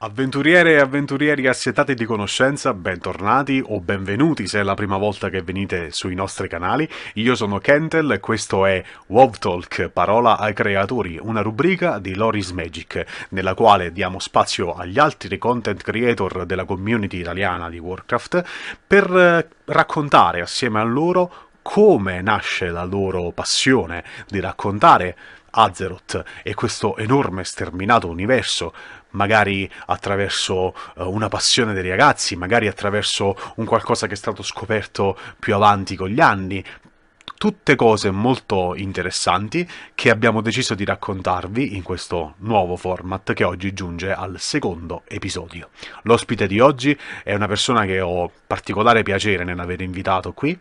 Avventuriere e avventurieri assetati di conoscenza, bentornati o benvenuti se è la prima volta che venite sui nostri canali. Io sono Kentel e questo è WoW Talk, parola ai creatori, una rubrica di Loris Magic, nella quale diamo spazio agli altri content creator della community italiana di Warcraft per eh, raccontare assieme a loro come nasce la loro passione di raccontare Azeroth e questo enorme sterminato universo magari attraverso uh, una passione dei ragazzi, magari attraverso un qualcosa che è stato scoperto più avanti con gli anni. Tutte cose molto interessanti che abbiamo deciso di raccontarvi in questo nuovo format che oggi giunge al secondo episodio. L'ospite di oggi è una persona che ho particolare piacere nell'aver invitato qui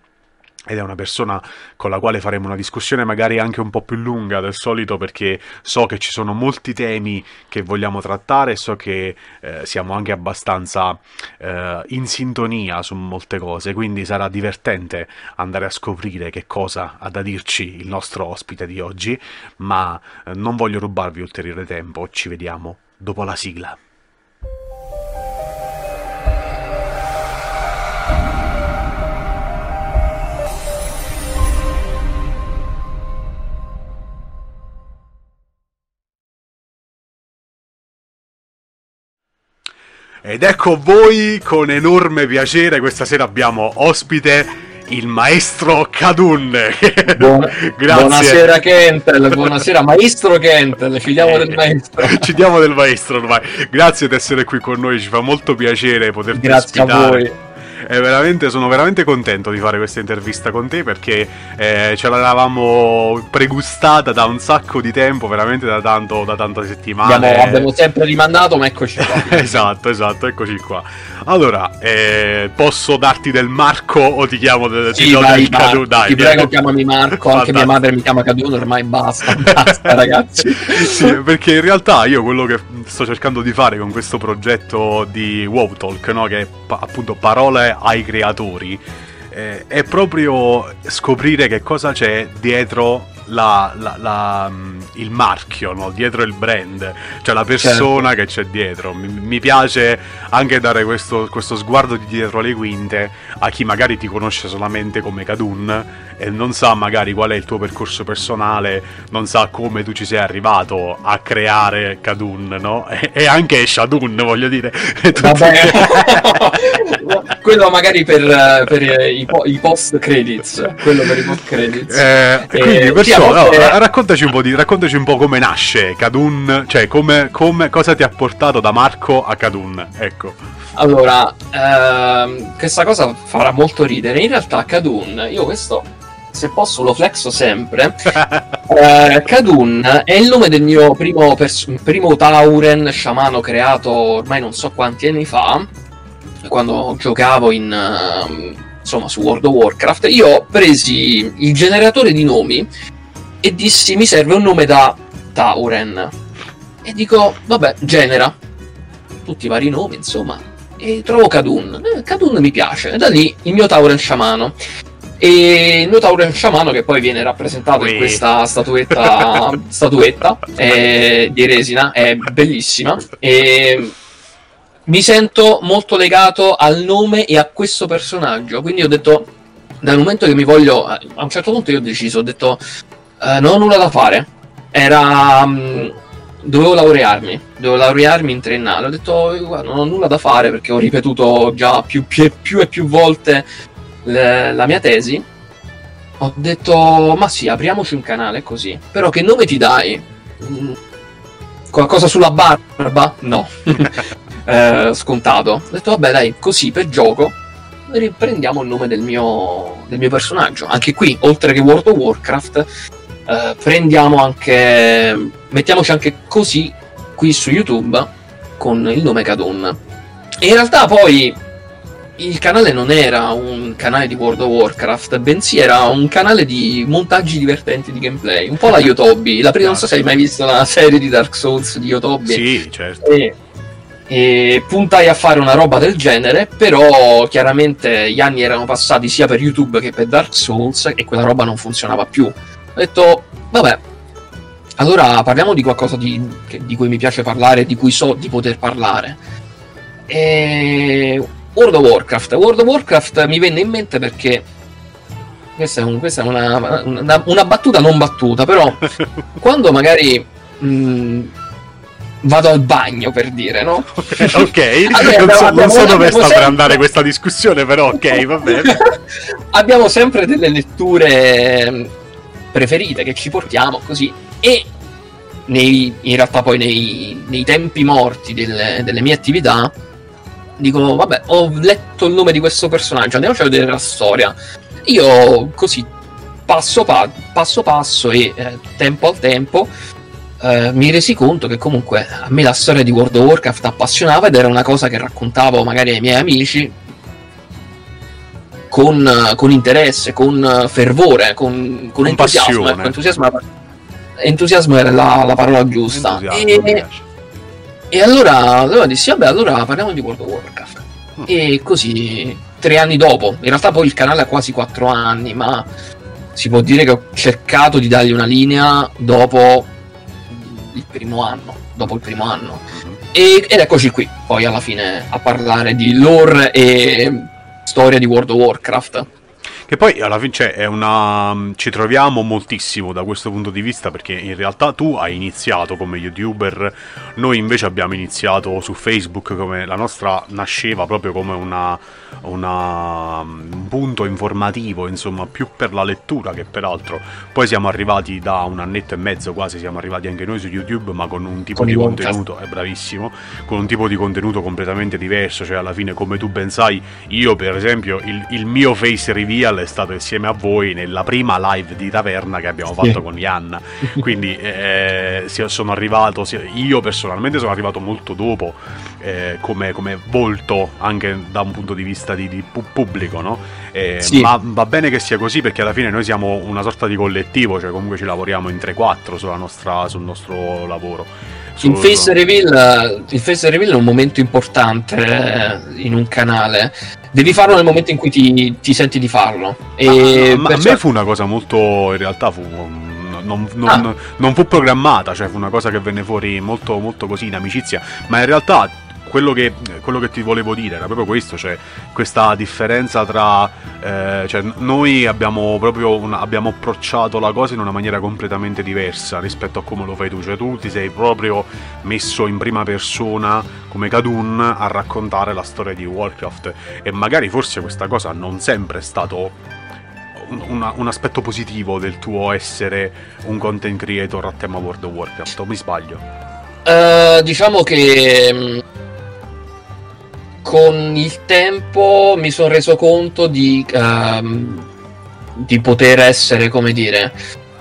ed è una persona con la quale faremo una discussione magari anche un po' più lunga del solito perché so che ci sono molti temi che vogliamo trattare e so che eh, siamo anche abbastanza eh, in sintonia su molte cose, quindi sarà divertente andare a scoprire che cosa ha da dirci il nostro ospite di oggi, ma eh, non voglio rubarvi ulteriore tempo, ci vediamo dopo la sigla. Ed ecco voi con enorme piacere questa sera abbiamo ospite il maestro Kadun. Buona, buonasera Kentel, buonasera maestro Kentel, ci diamo del maestro. ci diamo del maestro ormai. Grazie di essere qui con noi, ci fa molto piacere poterti Grazie ospitare. a voi veramente, sono veramente contento di fare questa intervista con te perché eh, ce l'avevamo pregustata da un sacco di tempo, veramente da, tanto, da tante settimane. Abbiamo, abbiamo sempre rimandato, ma eccoci qua. esatto, esatto, eccoci qua. Allora, eh, posso darti del Marco o ti chiamo del, sì, ti vai, del Cadu? Dai, ti prego, chiamami Marco. Anche mia madre mi chiama Cadu, ormai basta, basta, ragazzi. sì, perché in realtà io quello che sto cercando di fare con questo progetto di WoW Talk, no? che è appunto parole ai creatori eh, è proprio scoprire che cosa c'è dietro la, la, mm, il marchio, no? dietro il brand, cioè la persona certo. che c'è dietro. Mi, mi piace anche dare questo, questo, sguardo di dietro le quinte a chi magari ti conosce solamente come Kadun e non sa magari qual è il tuo percorso personale, non sa come tu ci sei arrivato a creare Kadun, no? E, e anche Shadun, voglio dire. Vabbè. quello magari per, per i, po- i, post credits, quello per i post credits. Eh, quindi, perciò, volte... no, raccontaci, un po di, raccontaci un po' come nasce Kadun, cioè come, come, cosa ti ha portato da Marco a Kadun, ecco. Allora, ehm, questa cosa farà molto ridere. In realtà Kadun, io questo se posso lo flexo sempre. uh, Kadun è il nome del mio primo, pers- primo Tauren sciamano creato ormai non so quanti anni fa, quando giocavo in, uh, insomma, su World of Warcraft. Io ho presi il generatore di nomi e dissi mi serve un nome da Tauren. E dico, vabbè, genera tutti i vari nomi, insomma. E trovo Kadun. Eh, Kadun mi piace. E da lì il mio Tauren sciamano. E il Notauren sciamano che poi viene rappresentato Ui. in questa statuetta, statuetta eh, di resina, è bellissima. E mi sento molto legato al nome e a questo personaggio. Quindi ho detto, dal momento che mi voglio, a un certo punto io ho deciso, ho detto, eh, non ho nulla da fare. Era. Um, dovevo laurearmi, dovevo laurearmi in triennale. Ho detto, guarda, non ho nulla da fare perché ho ripetuto già più, più, più e più volte le, la mia tesi, ho detto, ma sì, apriamoci un canale così. Però che nome ti dai? Mm, qualcosa sulla barba? No. eh, scontato. Ho detto, vabbè, dai, così per gioco riprendiamo il nome del mio, del mio personaggio. Anche qui, oltre che World of Warcraft, eh, prendiamo anche. Mettiamoci anche così qui su YouTube con il nome Kadun. E in realtà poi il canale non era un canale di World of Warcraft, bensì era un canale di montaggi divertenti di gameplay, un po' la Yotobi. La prima, non so se hai mai visto la serie di Dark Souls di Yotobi. Sì, certo. E, e puntai a fare una roba del genere, però chiaramente gli anni erano passati sia per YouTube che per Dark Souls e quella roba non funzionava più. Ho detto, vabbè, allora parliamo di qualcosa di, di, cui mi piace parlare, di cui so di poter parlare. E... World of Warcraft. World of Warcraft mi venne in mente perché questa è, un, questa è una, una, una, battuta non battuta, però quando magari mh, vado al bagno per dire, no? ok, allora, non, so, non so dove sta sempre... per andare questa discussione, però ok, va bene. abbiamo sempre delle letture preferite che ci portiamo così e nei, in realtà poi nei, nei tempi morti delle, delle, mie attività dico vabbè ho letto il nome di questo personaggio andiamoci a vedere la storia. Io così passo pa- passo passo e eh, tempo al tempo eh, mi resi conto che comunque a me la storia di World of Warcraft appassionava ed era una cosa che raccontavo magari ai miei amici con, con interesse, con fervore, con, con entusiasmo. Ecco, entusiasmo, entusiasmo era la, la parola giusta. E, e, allora, allora dissi, vabbè, allora parliamo di World of Warcraft. Mm. E così, tre anni dopo, in realtà poi il canale ha quasi quattro anni, ma si può dire che ho cercato di dargli una linea dopo il primo anno. Dopo il primo anno. Mm-hmm. E, ed eccoci qui, poi alla fine, a parlare di lore e storia di World of Warcraft. Che poi alla fine cioè, è una... ci troviamo moltissimo da questo punto di vista perché in realtà tu hai iniziato come youtuber, noi invece abbiamo iniziato su Facebook come la nostra nasceva proprio come una, una, un punto informativo, insomma, più per la lettura che per altro. Poi siamo arrivati da un annetto e mezzo quasi, siamo arrivati anche noi su YouTube, ma con un tipo con di contenuto, è bravissimo, con un tipo di contenuto completamente diverso, cioè alla fine come tu ben sai, io per esempio il, il mio face reveal è stato insieme a voi nella prima live di taverna che abbiamo fatto sì. con Ianna. Quindi eh, sono arrivato, io personalmente sono arrivato molto dopo eh, come, come, volto anche da un punto di vista di, di pubblico, no? Eh, sì. Ma va bene che sia così perché alla fine noi siamo una sorta di collettivo, cioè comunque ci lavoriamo in 3-4 sul nostro lavoro. Il face, reveal, il face reveal è un momento importante eh, in un canale. Devi farlo nel momento in cui ti, ti senti di farlo. E ma, ma perciò... a me fu una cosa molto. In realtà fu. Non, non, ah. non, fu programmata, cioè fu una cosa che venne fuori molto, molto così in amicizia. Ma in realtà quello che, quello che, ti volevo dire era proprio questo, cioè questa differenza tra... Eh, cioè, noi abbiamo proprio una, abbiamo approcciato la cosa in una maniera completamente diversa rispetto a come lo fai tu, cioè tu ti sei proprio messo in prima persona come Kadun a raccontare la storia di Warcraft e magari forse questa cosa non sempre è stato un, un, aspetto positivo del tuo essere un content creator a tema World of Warcraft, o mi sbaglio? Uh, diciamo che mm, con il tempo mi sono reso conto di, um, di poter essere, come dire,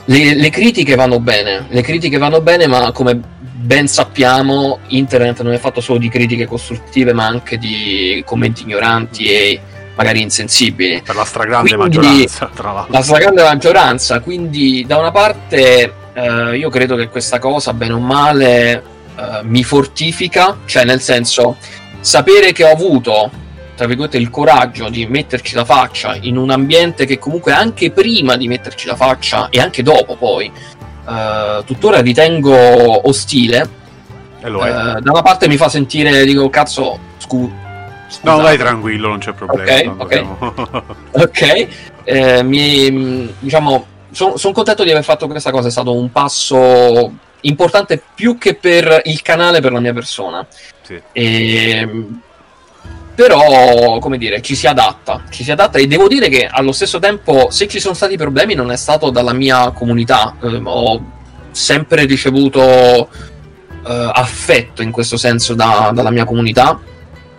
le, le, critiche vanno bene, le critiche vanno bene, ma come ben sappiamo, internet non è fatto solo di critiche costruttive, ma anche di commenti ignoranti e magari insensibili. Per la stragrande quindi, maggioranza, tra l'altro. La stragrande maggioranza, quindi da una parte eh, io credo che questa cosa, bene o male, eh, mi fortifica, cioè nel senso sapere che ho avuto tra virgolette il coraggio di metterci la faccia in un ambiente che comunque anche prima di metterci la faccia e anche dopo poi uh, tuttora ritengo ostile e lo è. Uh, da una parte mi fa sentire dico cazzo scu- no vai tranquillo non c'è problema ok ok, okay. Eh, mi, diciamo sono son contento di aver fatto questa cosa è stato un passo importante più che per il canale per la mia persona sì. E, ehm, però, come dire, ci si adatta, ci si adatta e devo dire che allo stesso tempo, se ci sono stati problemi, non è stato dalla mia comunità. Eh, ho sempre ricevuto eh, affetto in questo senso da, dalla mia comunità.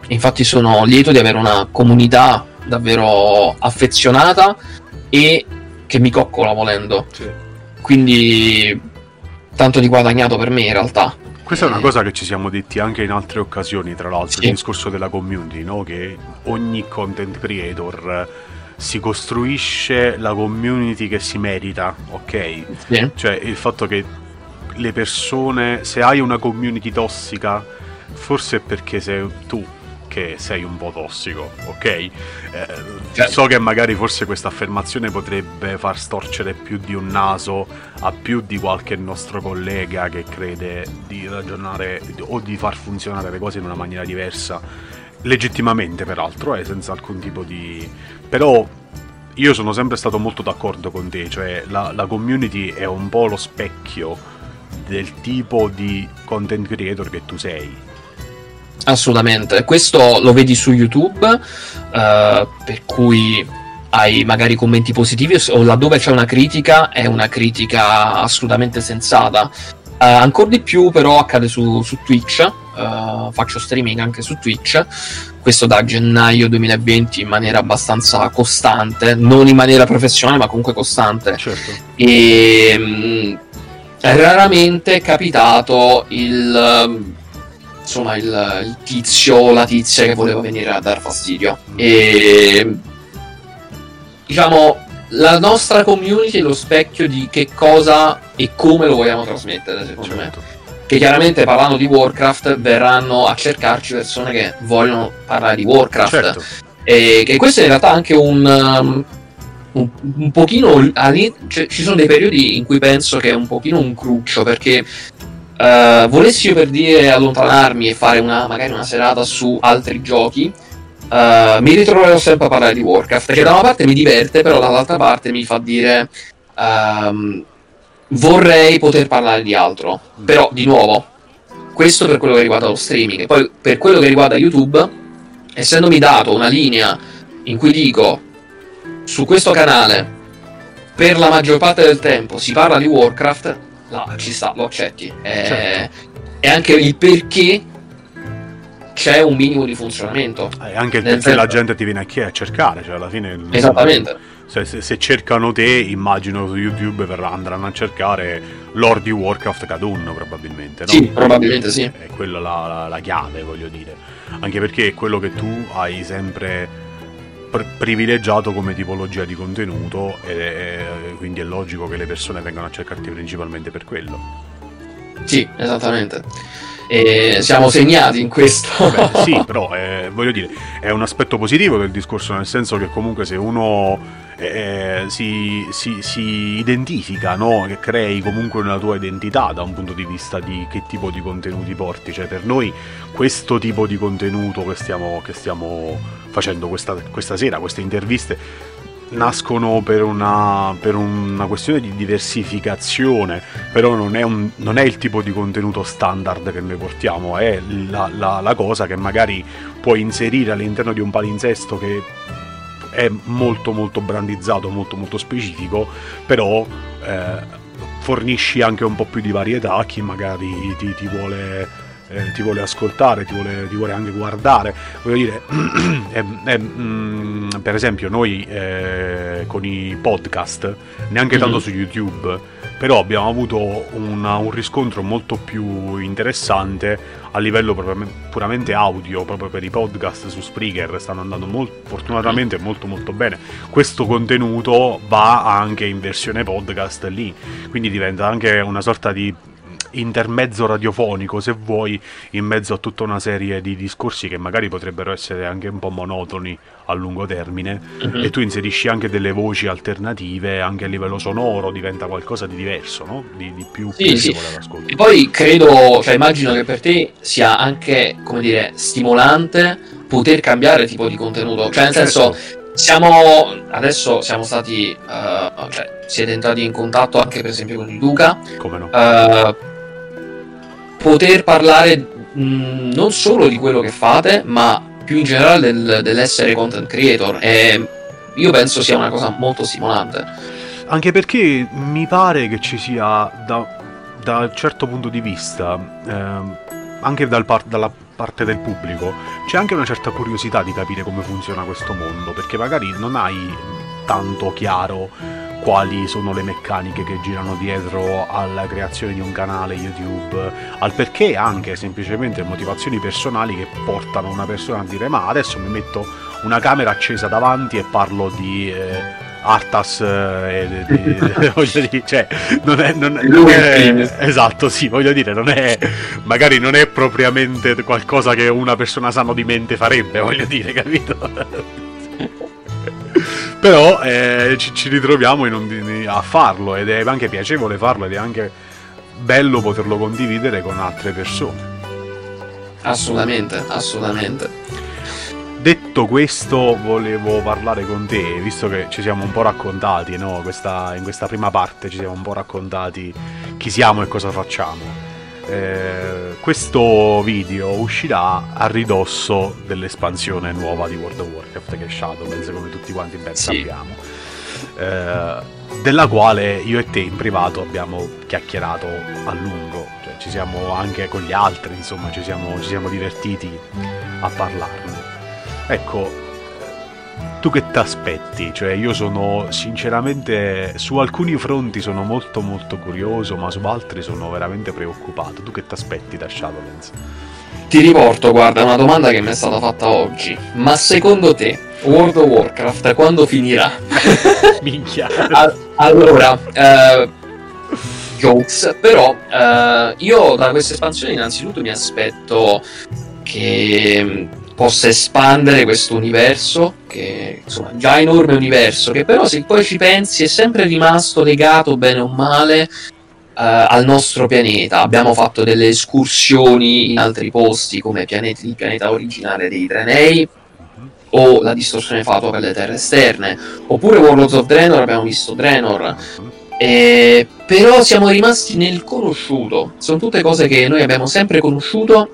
Infatti sono lieto di avere una comunità davvero affezionata e che mi coccola volendo. Sì. Quindi tanto di guadagnato per me in realtà. Questa è una cosa che ci siamo detti anche in altre occasioni, tra l'altro, sì. il discorso della community, no? che ogni content creator si costruisce la community che si merita, ok? Sì. Cioè il fatto che le persone, se hai una community tossica, forse è perché sei tu perché sei un po' tossico, ok? Eh, certo. So che magari forse questa affermazione potrebbe far storcere più di un naso a più di qualche nostro collega che crede di ragionare o di far funzionare le cose in una maniera diversa, legittimamente peraltro, eh, senza alcun tipo di... però io sono sempre stato molto d'accordo con te, cioè la, la community è un po' lo specchio del tipo di content creator che tu sei. Assolutamente, questo lo vedi su YouTube, uh, per cui hai magari commenti positivi o laddove c'è una critica è una critica assolutamente sensata. Uh, ancora di più però accade su, su Twitch, uh, faccio streaming anche su Twitch, questo da gennaio 2020 in maniera abbastanza costante, non in maniera professionale ma comunque costante. Certo. E um, raramente è capitato il insomma il, il tizio o la tizia che voleva venire a dar fastidio e diciamo la nostra community è lo specchio di che cosa e come lo vogliamo trasmettere secondo certo. me che chiaramente parlando di Warcraft verranno a cercarci persone che vogliono parlare di Warcraft certo. e che questo è in realtà anche un, um, un, un pochino cioè, ci sono dei periodi in cui penso che è un pochino un cruccio perché uh, volessi io per dire allontanarmi e fare una, magari una serata su altri giochi uh, mi ritroverò sempre a parlare di Warcraft che da una parte mi diverte però dall'altra parte mi fa dire um, vorrei poter parlare di altro. Però di nuovo questo per quello che riguarda lo streaming. Poi per quello che riguarda YouTube essendomi dato una linea in cui dico su questo canale per la maggior parte del tempo si parla di Warcraft, là, ci sta, lo accetti. E, certo. e anche il perché c'è un minimo di funzionamento. E anche il perché la gente ti viene a, a cercare, cioè alla fine... Esattamente. Se, se, se, cercano te, immagino su YouTube verrà, andranno a cercare Lord di Warcraft Kadun probabilmente, no? Sì, probabilmente sì. È quella la, la, la chiave, voglio dire. Anche perché è quello che tu hai sempre privilegiato come tipologia di contenuto e quindi è logico che le persone vengano a cercarti principalmente per quello. Sì, esattamente. E siamo segnati in questo. Beh, sì, però eh, voglio dire, è un aspetto positivo del discorso, nel senso che comunque se uno eh, si, si, si, identifica, no? che crei comunque una tua identità da un punto di vista di che tipo di contenuti porti, cioè per noi questo tipo di contenuto che stiamo, che stiamo facendo questa, questa sera, queste interviste, nascono per una, per una, questione di diversificazione, però non è, un, non è, il tipo di contenuto standard che noi portiamo, è la, la, la, cosa che magari puoi inserire all'interno di un palinsesto che è molto molto brandizzato, molto molto specifico, però eh, fornisci anche un po' più di varietà a chi magari ti, ti vuole eh, ti vuole ascoltare, ti vuole, ti vuole, anche guardare. Voglio dire, è, è, mm, per esempio, noi eh, con i podcast, neanche mm-hmm. tanto su YouTube, però abbiamo avuto una, un riscontro molto più interessante a livello puramente audio, proprio per i podcast su Spreaker, stanno andando molto, fortunatamente molto molto bene. Questo contenuto va anche in versione podcast lì, quindi diventa anche una sorta di intermezzo radiofonico, se vuoi, in mezzo a tutta una serie di discorsi che magari potrebbero essere anche un po' monotoni a lungo termine, uh-huh. e tu inserisci anche delle voci alternative, anche a livello sonoro diventa qualcosa di diverso, no? di, di più sì, sì. E poi credo, cioè immagino che per te sia anche, come dire, stimolante poter cambiare tipo di contenuto, cioè nel certo. senso siamo adesso siamo stati uh, cioè, siete entrati in contatto anche per esempio con il Luca come no uh, poter parlare mm, non solo di quello che fate, ma più in generale del, dell'essere content creator. E io penso sia una cosa molto stimolante. Anche perché mi pare che ci sia, da, da un certo punto di vista, eh, anche dal par- dalla parte del pubblico, c'è anche una certa curiosità di capire come funziona questo mondo, perché magari non hai tanto chiaro quali sono le meccaniche che girano dietro alla creazione di un canale YouTube, al perché anche semplicemente motivazioni personali che portano una persona a dire ma adesso mi metto una camera accesa davanti e parlo di... Eh, Artas, eh, di, voglio dire, cioè, non è, non, non è esatto, sì, voglio dire, non è, magari non è propriamente qualcosa che una persona sano di mente farebbe, voglio dire, capito? Però eh, ci, ci, ritroviamo un, a farlo ed è anche piacevole farlo ed è anche bello poterlo condividere con altre persone. Assolutamente, assolutamente. Detto questo, volevo parlare con te, visto che ci siamo un po' raccontati, no? questa, in questa prima parte ci siamo un po' raccontati chi siamo e cosa facciamo. Eh, questo video uscirà a ridosso dell'espansione nuova di World of Warcraft che è Shadowlands, come tutti quanti ben sì. sappiamo. Eh, della quale io e te in privato abbiamo chiacchierato a lungo, cioè ci siamo anche con gli altri, insomma, ci siamo, ci siamo divertiti a parlarne. Ecco, tu che ti aspetti? Cioè, io sono sinceramente su alcuni fronti sono molto molto curioso, ma su altri sono veramente preoccupato. Tu che ti aspetti da Shadowlands? Ti riporto, guarda, una domanda che mi è stata fatta oggi. Ma secondo te World of Warcraft quando finirà? Minchia. allora, eh, jokes, però eh, io da questa espansione innanzitutto mi aspetto che possa espandere questo universo, che insomma già enorme universo, che però se poi ci pensi è sempre rimasto legato bene o male uh, al nostro pianeta. Abbiamo fatto delle escursioni in altri posti come pianeti, il pianeta originale dei Drenei o la distorsione fatua per le terre esterne, oppure Warlords of Draenor abbiamo visto Draenor. Eh, però siamo rimasti nel conosciuto, sono tutte cose che noi abbiamo sempre conosciuto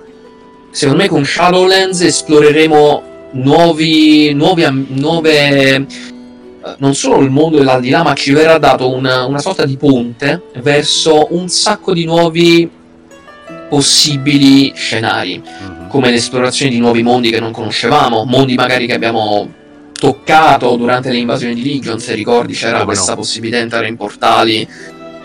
secondo me con Shadowlands esploreremo nuovi, nuovi nuove eh, non solo il mondo dell'aldilà, ma ci verrà dato una, una, sorta di ponte verso un sacco di nuovi possibili scenari, mm-hmm. come l'esplorazione di nuovi mondi che non conoscevamo, mondi magari che abbiamo toccato durante le invasioni di Legion, se ricordi c'era oh, questa no. possibilità di entrare in portali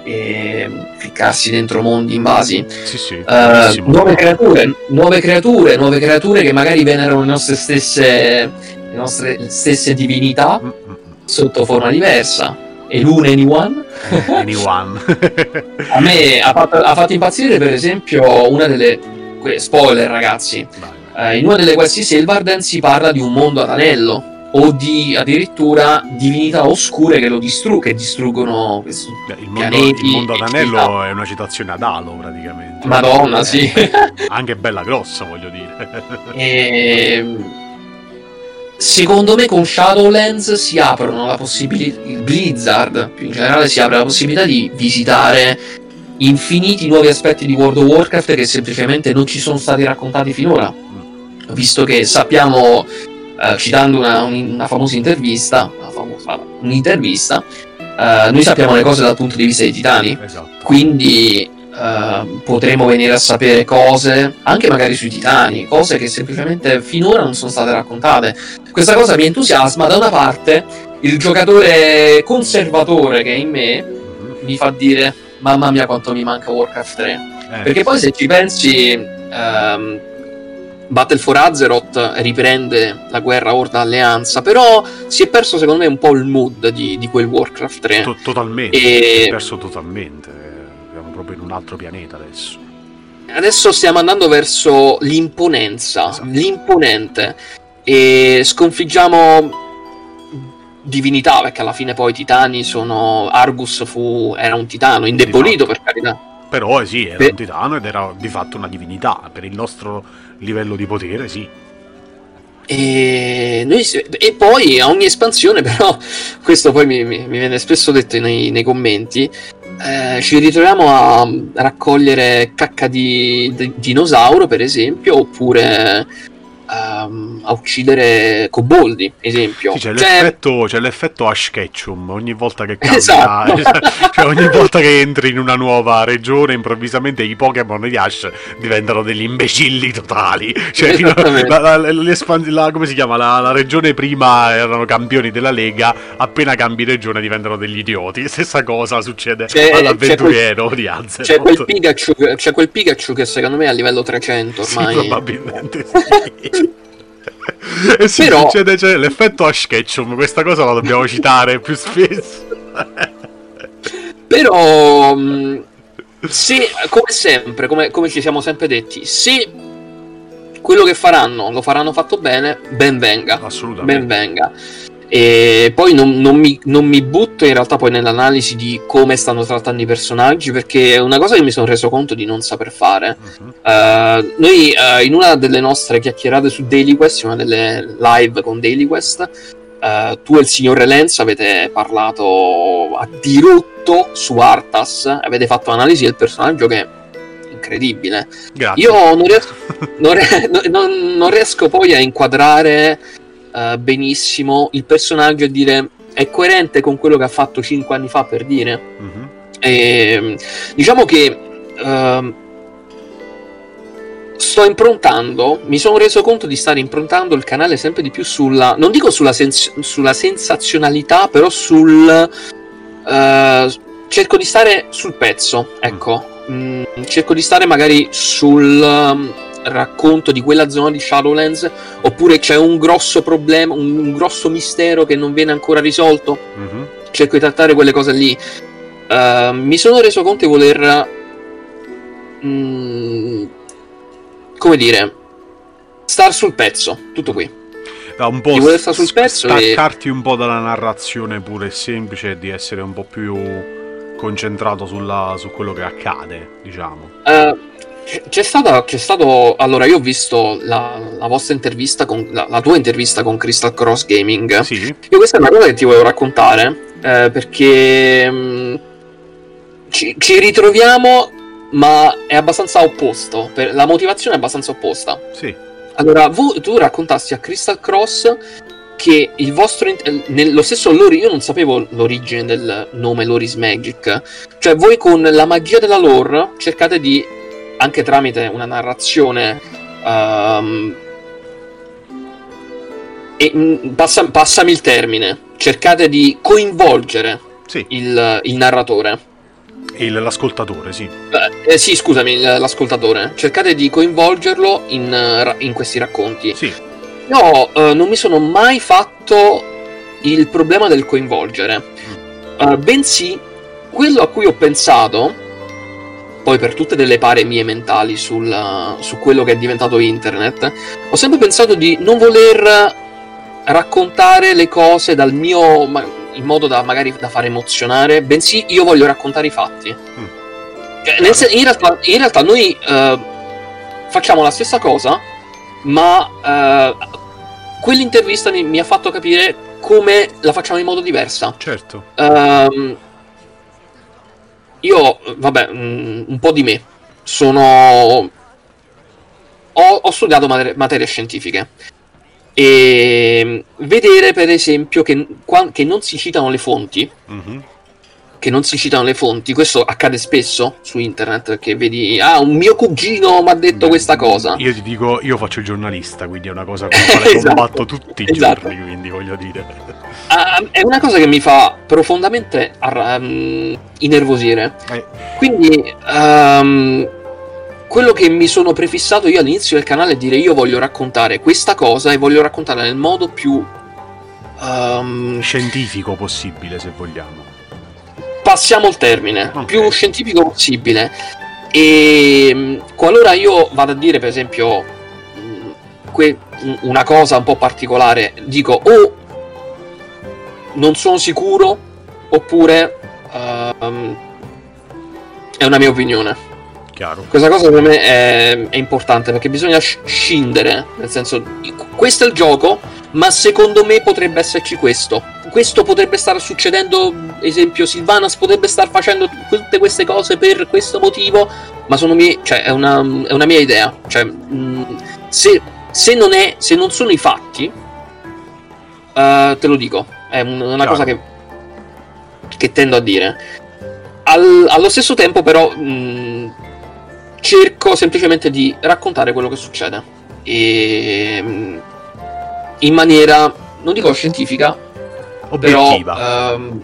e ficcarsi dentro mondi invasi. Sì, sì, uh, nuove, creature, nuove creature, nuove creature che magari venerano le nostre stesse, le nostre stesse divinità mm-hmm. sotto forma diversa. E l'une anyone? anyone. A me ha fatto, ha fatto, impazzire, per esempio, una delle. Spoiler, ragazzi. Uh, in una delle questi Silvarden si parla di un mondo ad anello o di addirittura divinità oscure che lo distruggono, che distruggono questi il mondo, pianeti. Il mondo d'anello è una citazione ad Halo praticamente. Madonna, sì. Anche bella grossa, voglio dire. E... Ehm, secondo me con Shadowlands si aprono la possibilità, il Blizzard più in generale si apre la possibilità di visitare infiniti nuovi aspetti di World of Warcraft che semplicemente non ci sono stati raccontati finora. Mm. Visto che sappiamo eh, citando una, una, famosa intervista, una famosa, un'intervista, uh, noi sappiamo le cose dal punto di vista dei titani, esatto. quindi uh, potremo venire a sapere cose, anche magari sui titani, cose che semplicemente finora non sono state raccontate. Questa cosa mi entusiasma, da una parte il giocatore conservatore che è in me mm-hmm. mi fa dire mamma mia quanto mi manca Warcraft 3. Eh, Perché poi se ci pensi... Um, Battle for Azeroth riprende la guerra Horda Alleanza, però si è perso secondo me un po' il mood di, di quel Warcraft 3. To- totalmente, e... si è perso totalmente, siamo proprio in un altro pianeta adesso. Adesso stiamo andando verso l'imponenza, esatto. l'imponente, e sconfiggiamo divinità, perché alla fine poi i titani sono... Argus fu... era un titano, indebolito per carità. Però eh, sì, era Beh. un titano ed era di fatto una divinità, per il nostro livello di potere, sì. E, noi, e, poi a ogni espansione, però, questo poi mi, mi, viene spesso detto nei, nei commenti. Eh, ci ritroviamo a raccogliere cacca di, di dinosauro, per esempio, oppure a uccidere coboldi, esempio. Sì, c'è, cioè... l'effetto, c'è l'effetto Ash Ketchum ogni volta che cambia, esatto. cioè, ogni volta che entri in una nuova regione, improvvisamente i Pokémon di Ash diventano degli imbecilli totali. Cioè, fino la, la, la, come si chiama? La, la, regione prima erano campioni della Lega, appena cambi regione diventano degli idioti. Stessa cosa succede c'è, all'avventuriero c'è quel, di Azeroth. C'è quel, Pikachu, c'è quel Pikachu che secondo me è a livello 300 ormai. Sì, probabilmente sì. Eh sì, Però... succede, c'è l'effetto Ash Ketchum, questa cosa la dobbiamo citare più spesso. Però, mm, se, come sempre, come, come ci siamo sempre detti, se quello che faranno lo faranno fatto bene, ben venga. Assolutamente. Ben venga. E poi non, non, mi, non, mi, butto in realtà poi nell'analisi di come stanno trattando i personaggi, perché è una cosa che mi sono reso conto di non saper fare. Uh-huh. Uh, noi uh, in una delle nostre chiacchierate su Daily Quest, una delle live con Daily Quest, uh, tu e il signor Lenz avete parlato a dirotto su Artas, avete fatto un'analisi del personaggio che è incredibile. Grazie. Io non riesco, non, non, non riesco poi a inquadrare uh, benissimo il personaggio e dire è coerente con quello che ha fatto 5 anni fa per dire. Mm-hmm. E, diciamo che uh, sto improntando, mi sono reso conto di stare improntando il canale sempre di più sulla, non dico sulla, sens- sulla sensazionalità, però sul... Uh, cerco di stare sul pezzo, ecco. Mm. Mm, cerco di stare magari sul... Um, racconto di quella zona di Shadowlands oppure c'è un grosso problema, un, un grosso mistero che non viene ancora risolto. Mm-hmm. Cerco di trattare quelle cose lì. Uh, mi sono reso conto di voler... Mm, come dire... Star sul pezzo, tutto qui. Da un po' di voler stare sul pezzo staccarti e... un po' dalla narrazione pure semplice e di essere un po' più concentrato sulla, su quello che accade, diciamo. Uh, c'è, stata, c'è stato. Allora, io ho visto la, la vostra intervista, con, la, la, tua intervista con Crystal Cross Gaming. Sì. Io questa è una cosa che ti volevo raccontare. Eh, perché mh, mm, ci, ci, ritroviamo, ma è abbastanza opposto. Per, la motivazione è abbastanza opposta. Sì. Allora, vu, tu raccontasti a Crystal Cross che il vostro nello stesso lore io non sapevo l'origine del nome Loris Magic cioè voi con la magia della lore cercate di anche tramite una narrazione um, e, mm, passa, passami il termine, cercate di coinvolgere sì. il, il, narratore. Il, l'ascoltatore, sì. Eh, eh, sì, scusami, l'ascoltatore. Cercate di coinvolgerlo in, in questi racconti. Sì. Io uh, non mi sono mai fatto il problema del coinvolgere, mm. uh, bensì quello a cui ho pensato poi per tutte delle pare mie mentali sul, su quello che è diventato internet, ho sempre pensato di non voler raccontare le cose dal mio in modo da magari da fare emozionare, bensì io voglio raccontare i fatti. Mm. Cioè, nel, in, realtà, in, realtà, noi uh, facciamo la stessa cosa, ma uh, quell'intervista mi, mi, ha fatto capire come la facciamo in modo diverso. Certo. Uh, io, vabbè, mm, un po' di me. Sono. Ho, ho studiato materie, materie scientifiche. E vedere, per esempio, che, che non si citano le fonti. Mm-hmm che non si citano le fonti. Questo accade spesso su internet perché vedi, ah, un mio cugino mi ha detto Beh, questa cosa. Io ti dico, io faccio il giornalista, quindi è una cosa con la quale esatto. combatto tutti i esatto. giorni, quindi voglio dire. Uh, è una cosa che mi fa profondamente um, innervosire. Eh. Quindi um, quello che mi sono prefissato io all'inizio del canale è dire io voglio raccontare questa cosa e voglio raccontarla nel modo più um, scientifico possibile, se vogliamo passiamo il termine, okay. più scientifico possibile. E mm, qualora io vado a dire, per esempio, mm, que- una cosa un po' particolare, dico o oh, non sono sicuro, oppure um, è una mia opinione. Chiaro. Questa cosa per me è, è importante perché bisogna scindere, nel senso, questo è il gioco, ma secondo me potrebbe esserci questo. Questo potrebbe stare succedendo, esempio, Silvanas potrebbe star facendo tutte queste cose per questo motivo, ma sono mie, cioè, è, una, è una mia idea. Cioè, mh, se, se, non è, se non sono i fatti, uh, te lo dico, è una Chiaro. cosa che, che tendo a dire. Al, allo stesso tempo, però, mh, cerco semplicemente di raccontare quello che succede. E in maniera, non dico scientifica, obiettiva. Però, um,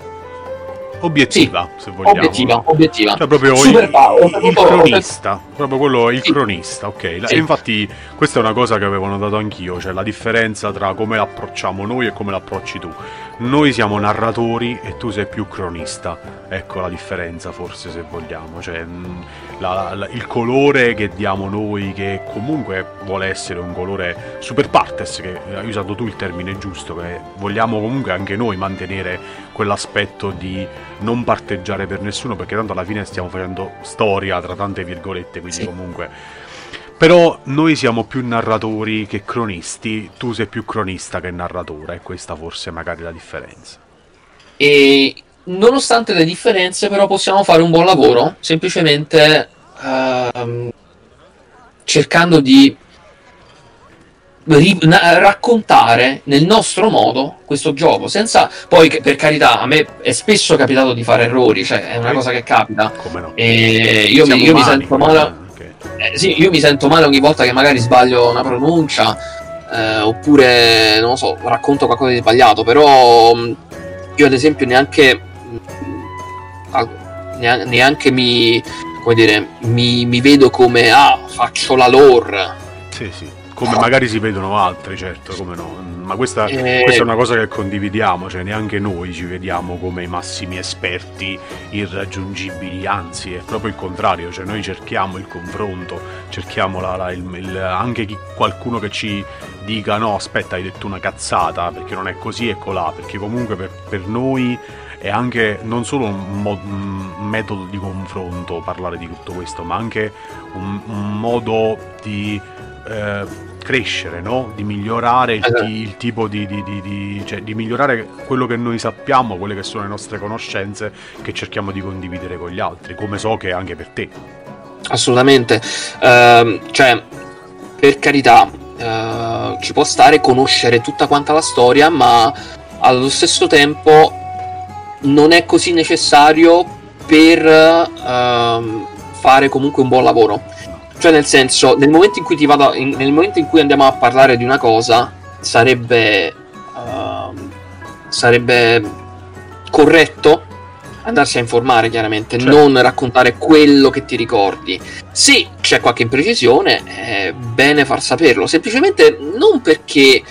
obiettiva, sì, se vogliamo. Obiettiva, obiettiva. Cioè proprio Super il, il, il cronista. proprio quello, il sì. cronista, ok. Sì. E infatti questa è una cosa che avevo notato anch'io, cioè la differenza tra come l'approcciamo noi e come l'approcci tu. Noi siamo narratori e tu sei più cronista. Ecco la differenza, forse, se vogliamo. Cioè, mm, la, la, il colore che diamo noi, che comunque vuole essere un colore super partes, che hai usato tu il termine giusto, che vogliamo comunque anche noi mantenere quell'aspetto di non parteggiare per nessuno, perché tanto alla fine stiamo facendo storia tra tante virgolette, quindi sì. comunque però noi siamo più narratori che cronisti, tu sei più cronista che narratore, e questa forse è magari la differenza. E nonostante le differenze, però possiamo fare un buon lavoro, semplicemente uh, cercando di ri- na- raccontare nel nostro modo questo gioco, senza poi, che, per carità, a me è spesso capitato di fare errori, cioè è una cosa che capita. Come no? E io, mi, io mi, sento male eh, sì, io mi sento male ogni volta che magari sbaglio una pronuncia eh, oppure, non lo so, racconto qualcosa di sbagliato, però mm, io ad esempio neanche, mm, neanche mi, come dire, mi, mi vedo come, ah, faccio la lore. Sì, sì, come magari si vedono altri, certo, come no. Ma questa, eh... questa, è una cosa che condividiamo, cioè neanche noi ci vediamo come i massimi esperti irraggiungibili, anzi è proprio il contrario, cioè noi cerchiamo il confronto, cerchiamo la, la, il, il, anche chi, qualcuno che ci dica no aspetta hai detto una cazzata perché non è così e colà, perché comunque per, per noi è anche non solo un, mo- un, metodo di confronto parlare di tutto questo, ma anche un, un modo di... Eh, crescere, no? di migliorare il, esatto. il tipo di, di, di, cioè, di, migliorare quello che noi sappiamo, quelle che sono le nostre conoscenze che cerchiamo di condividere con gli altri, come so che è anche per te. Assolutamente, uh, cioè per carità uh, ci può stare conoscere tutta quanta la storia, ma allo stesso tempo non è così necessario per uh, fare comunque un buon lavoro cioè, nel senso, nel momento in cui ti vado. In, nel momento in cui andiamo a parlare di una cosa, sarebbe. Uh, sarebbe corretto andarsi a informare chiaramente, certo. non raccontare quello che ti ricordi. Se c'è qualche imprecisione, è bene far saperlo, semplicemente non perché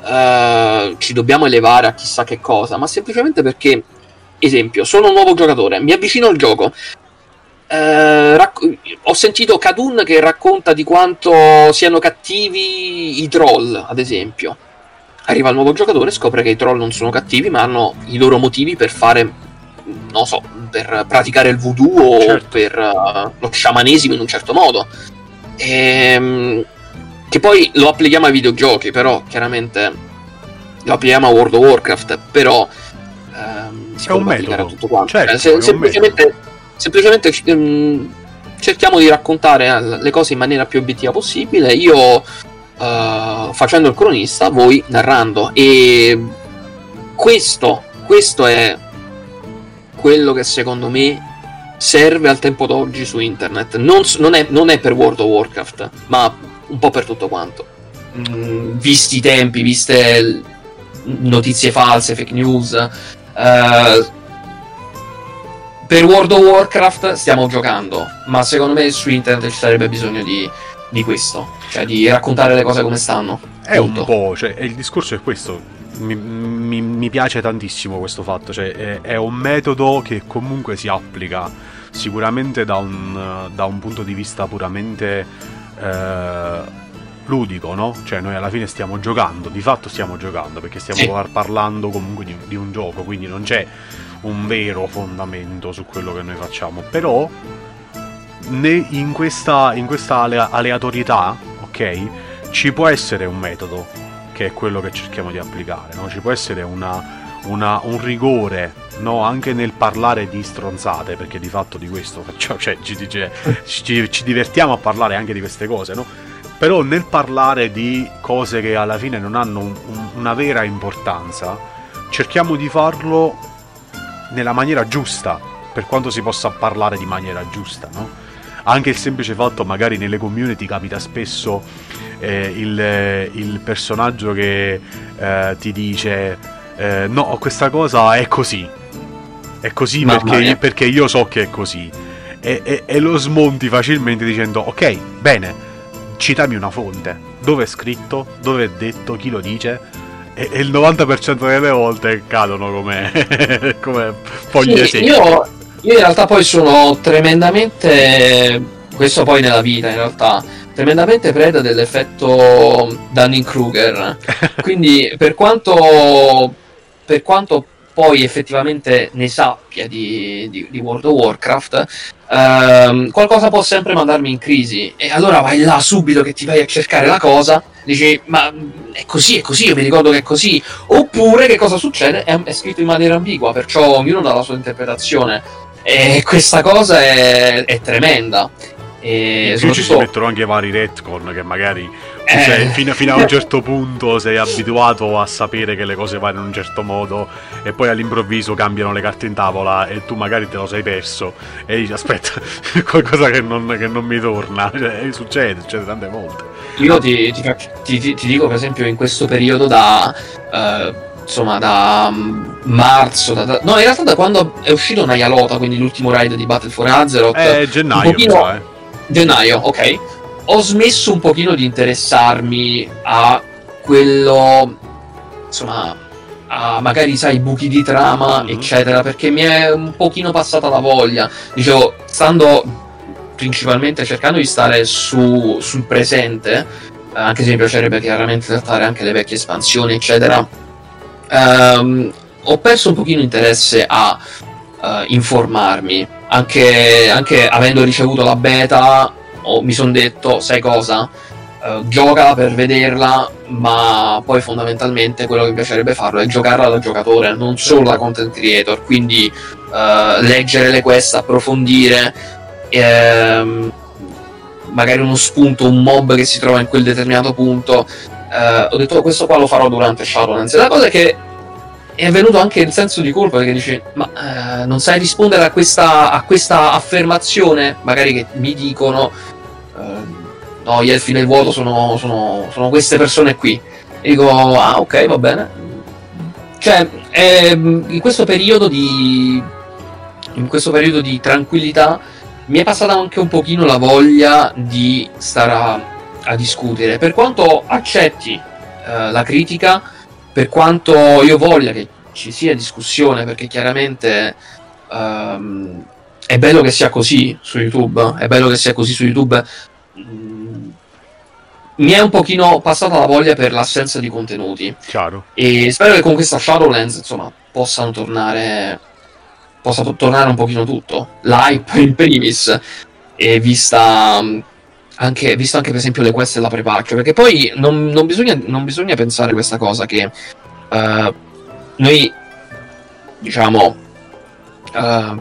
uh, ci dobbiamo elevare a chissà che cosa, ma semplicemente perché, esempio, sono un nuovo giocatore, mi avvicino al gioco, eh, racc- ho sentito Kadun che racconta di quanto siano cattivi i troll, ad esempio. Arriva il nuovo giocatore e scopre che i troll non sono cattivi, ma hanno i loro motivi per fare, non so, per praticare il voodoo o certo. per uh, lo sciamanesimo in un certo modo. Ehm, che poi lo applichiamo ai videogiochi, però chiaramente lo applichiamo a World of Warcraft, però ehm, si è può applicare a tutto quanto. Certo, cioè, se, semplicemente semplicemente um, cerchiamo di raccontare eh, le cose in maniera più obiettiva possibile. Io uh, facendo il cronista, voi narrando. E questo, questo è quello che secondo me serve al tempo d'oggi su internet. Non, non, è, non è, per World of Warcraft, ma un po' per tutto quanto. Mm, visti i tempi, viste notizie false, fake news. Uh, per World of Warcraft stiamo giocando, ma secondo me su internet ci sarebbe bisogno di, di questo, cioè di raccontare le cose come stanno. È Punto. un po', cioè, il discorso è questo. Mi, mi, mi piace tantissimo questo fatto, cioè, è, è, un metodo che comunque si applica sicuramente da un, da un punto di vista puramente eh, ludico, no? Cioè noi alla fine stiamo giocando, di fatto stiamo giocando perché stiamo sì. parlando comunque di, di un gioco, quindi non c'è un vero fondamento su quello che noi facciamo, però in questa, in questa aleatorietà, ok, ci può essere un metodo che è quello che cerchiamo di applicare, no? ci può essere una, una, un rigore no? anche nel parlare di stronzate, perché di fatto di questo facciamo, cioè, ci, ci, ci, ci, divertiamo a parlare anche di queste cose, no? però nel parlare di cose che alla fine non hanno un, un, una vera importanza, cerchiamo di farlo nella maniera giusta, per quanto si possa parlare di maniera giusta, no? Anche il semplice fatto, magari nelle community capita spesso eh, il, il, personaggio che eh, ti dice eh, no, questa cosa è così, è così perché, perché, io so che è così. e, e, e lo smonti facilmente dicendo ok, bene, citami una fonte, dove è scritto, dove è detto, chi lo dice e, e il 90% delle volte cadono come, come foglie sì, io, io in realtà poi sono tremendamente, questo poi nella vita in realtà, tremendamente preda dell'effetto Dunning-Kruger. Quindi per quanto, per quanto poi effettivamente ne sappia di, di, di World of Warcraft, ehm, qualcosa può sempre mandarmi in crisi. E allora vai là subito che ti vai a cercare la cosa, dici ma è così, è così, io mi ricordo che è così. Oppure che cosa succede? È, è scritto in maniera ambigua, perciò ognuno dà la sua interpretazione. E questa cosa è, è tremenda. E in soprattutto... ci si mettono anche vari retcon che magari eh... cioè, fino, fino, a un certo punto sei abituato a sapere che le cose vanno in un certo modo e poi all'improvviso cambiano le carte in tavola e tu magari te lo sei perso e dici aspetta, qualcosa che non, che non mi torna. Cioè, succede, succede tante volte. Io ti, ti, ti, ti, dico per esempio in questo periodo da... Uh, insomma da mm, marzo da, da, no in realtà da quando è uscito Nayalota quindi l'ultimo raid di Battle for Azeroth eh gennaio pochino, so, eh gennaio, ok. Ho smesso un pochino di interessarmi a quello, insomma, a magari, sai, buchi di trama, mm-hmm. eccetera, perché mi è un pochino passata la voglia. Dicevo, stando principalmente cercando di stare su, sul presente, anche se mi piacerebbe chiaramente trattare anche le vecchie espansioni, eccetera, ehm, ho perso un pochino interesse a uh, informarmi anche, anche avendo ricevuto la beta, oh, mi sono detto, sai cosa? Uh, giocala per vederla, ma poi fondamentalmente quello che mi piacerebbe farlo è giocarla da giocatore, non solo da content creator. Quindi uh, leggere le quest, approfondire, ehm, magari uno spunto, un mob che si trova in quel determinato punto. Uh, ho detto questo qua lo farò durante Shadowlands. La cosa è che è venuto anche il senso di colpa perché dici ma eh, non sai rispondere a questa, a questa, affermazione? Magari che mi dicono eh, no gli elfi nel vuoto sono, sono, sono, queste persone qui. E dico ah ok va bene. Cioè eh, in questo periodo di in questo periodo di tranquillità mi è passata anche un pochino la voglia di stare a, a discutere. Per quanto accetti eh, la critica per quanto io voglia che ci sia discussione, perché chiaramente um, è bello che sia così su YouTube, è bello che sia così su YouTube. Mm, mi è un pochino passata la voglia per l'assenza di contenuti. Chiaro. E spero che con questa Shadowlands, insomma, possano tornare. possa tornare un pochino tutto. L'hype in primis. E vista anche, visto anche per esempio le quest della pre-patch, perché poi non, non, bisogna, non bisogna pensare questa cosa che uh, noi diciamo uh,